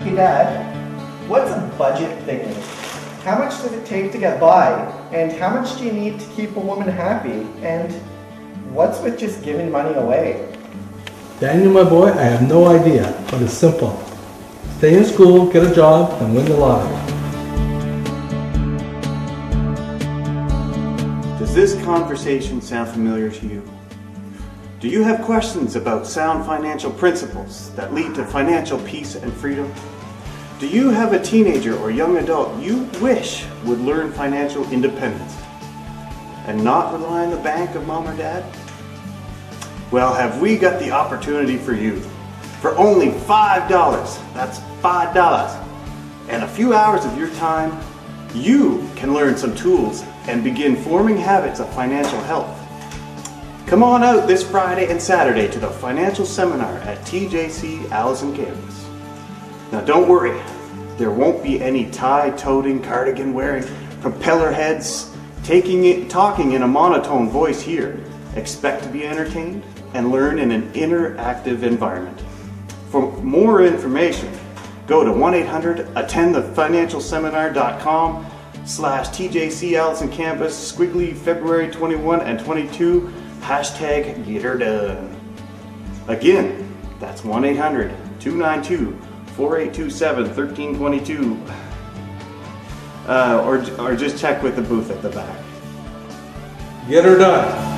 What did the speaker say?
Hey Dad, what's a budget thingy? How much does it take to get by? And how much do you need to keep a woman happy? And what's with just giving money away? Daniel, my boy, I have no idea, but it's simple. Stay in school, get a job, and win the lottery. Does this conversation sound familiar to you? Do you have questions about sound financial principles that lead to financial peace and freedom? Do you have a teenager or young adult you wish would learn financial independence and not rely on the bank of mom or dad? Well, have we got the opportunity for you? For only $5, that's $5, and a few hours of your time, you can learn some tools and begin forming habits of financial health. Come on out this Friday and Saturday to the financial seminar at TJC Allison campus. Now don't worry, there won't be any tie-toting, cardigan-wearing, propeller heads taking it, talking in a monotone voice here. Expect to be entertained and learn in an interactive environment. For more information, go to 1-800-attendthefinancialseminar.com slash TJC Allison Campus, squiggly February 21 and 22 Hashtag get her done. Again, that's 1 800 292 4827 1322. Uh, or, or just check with the booth at the back. Get her done.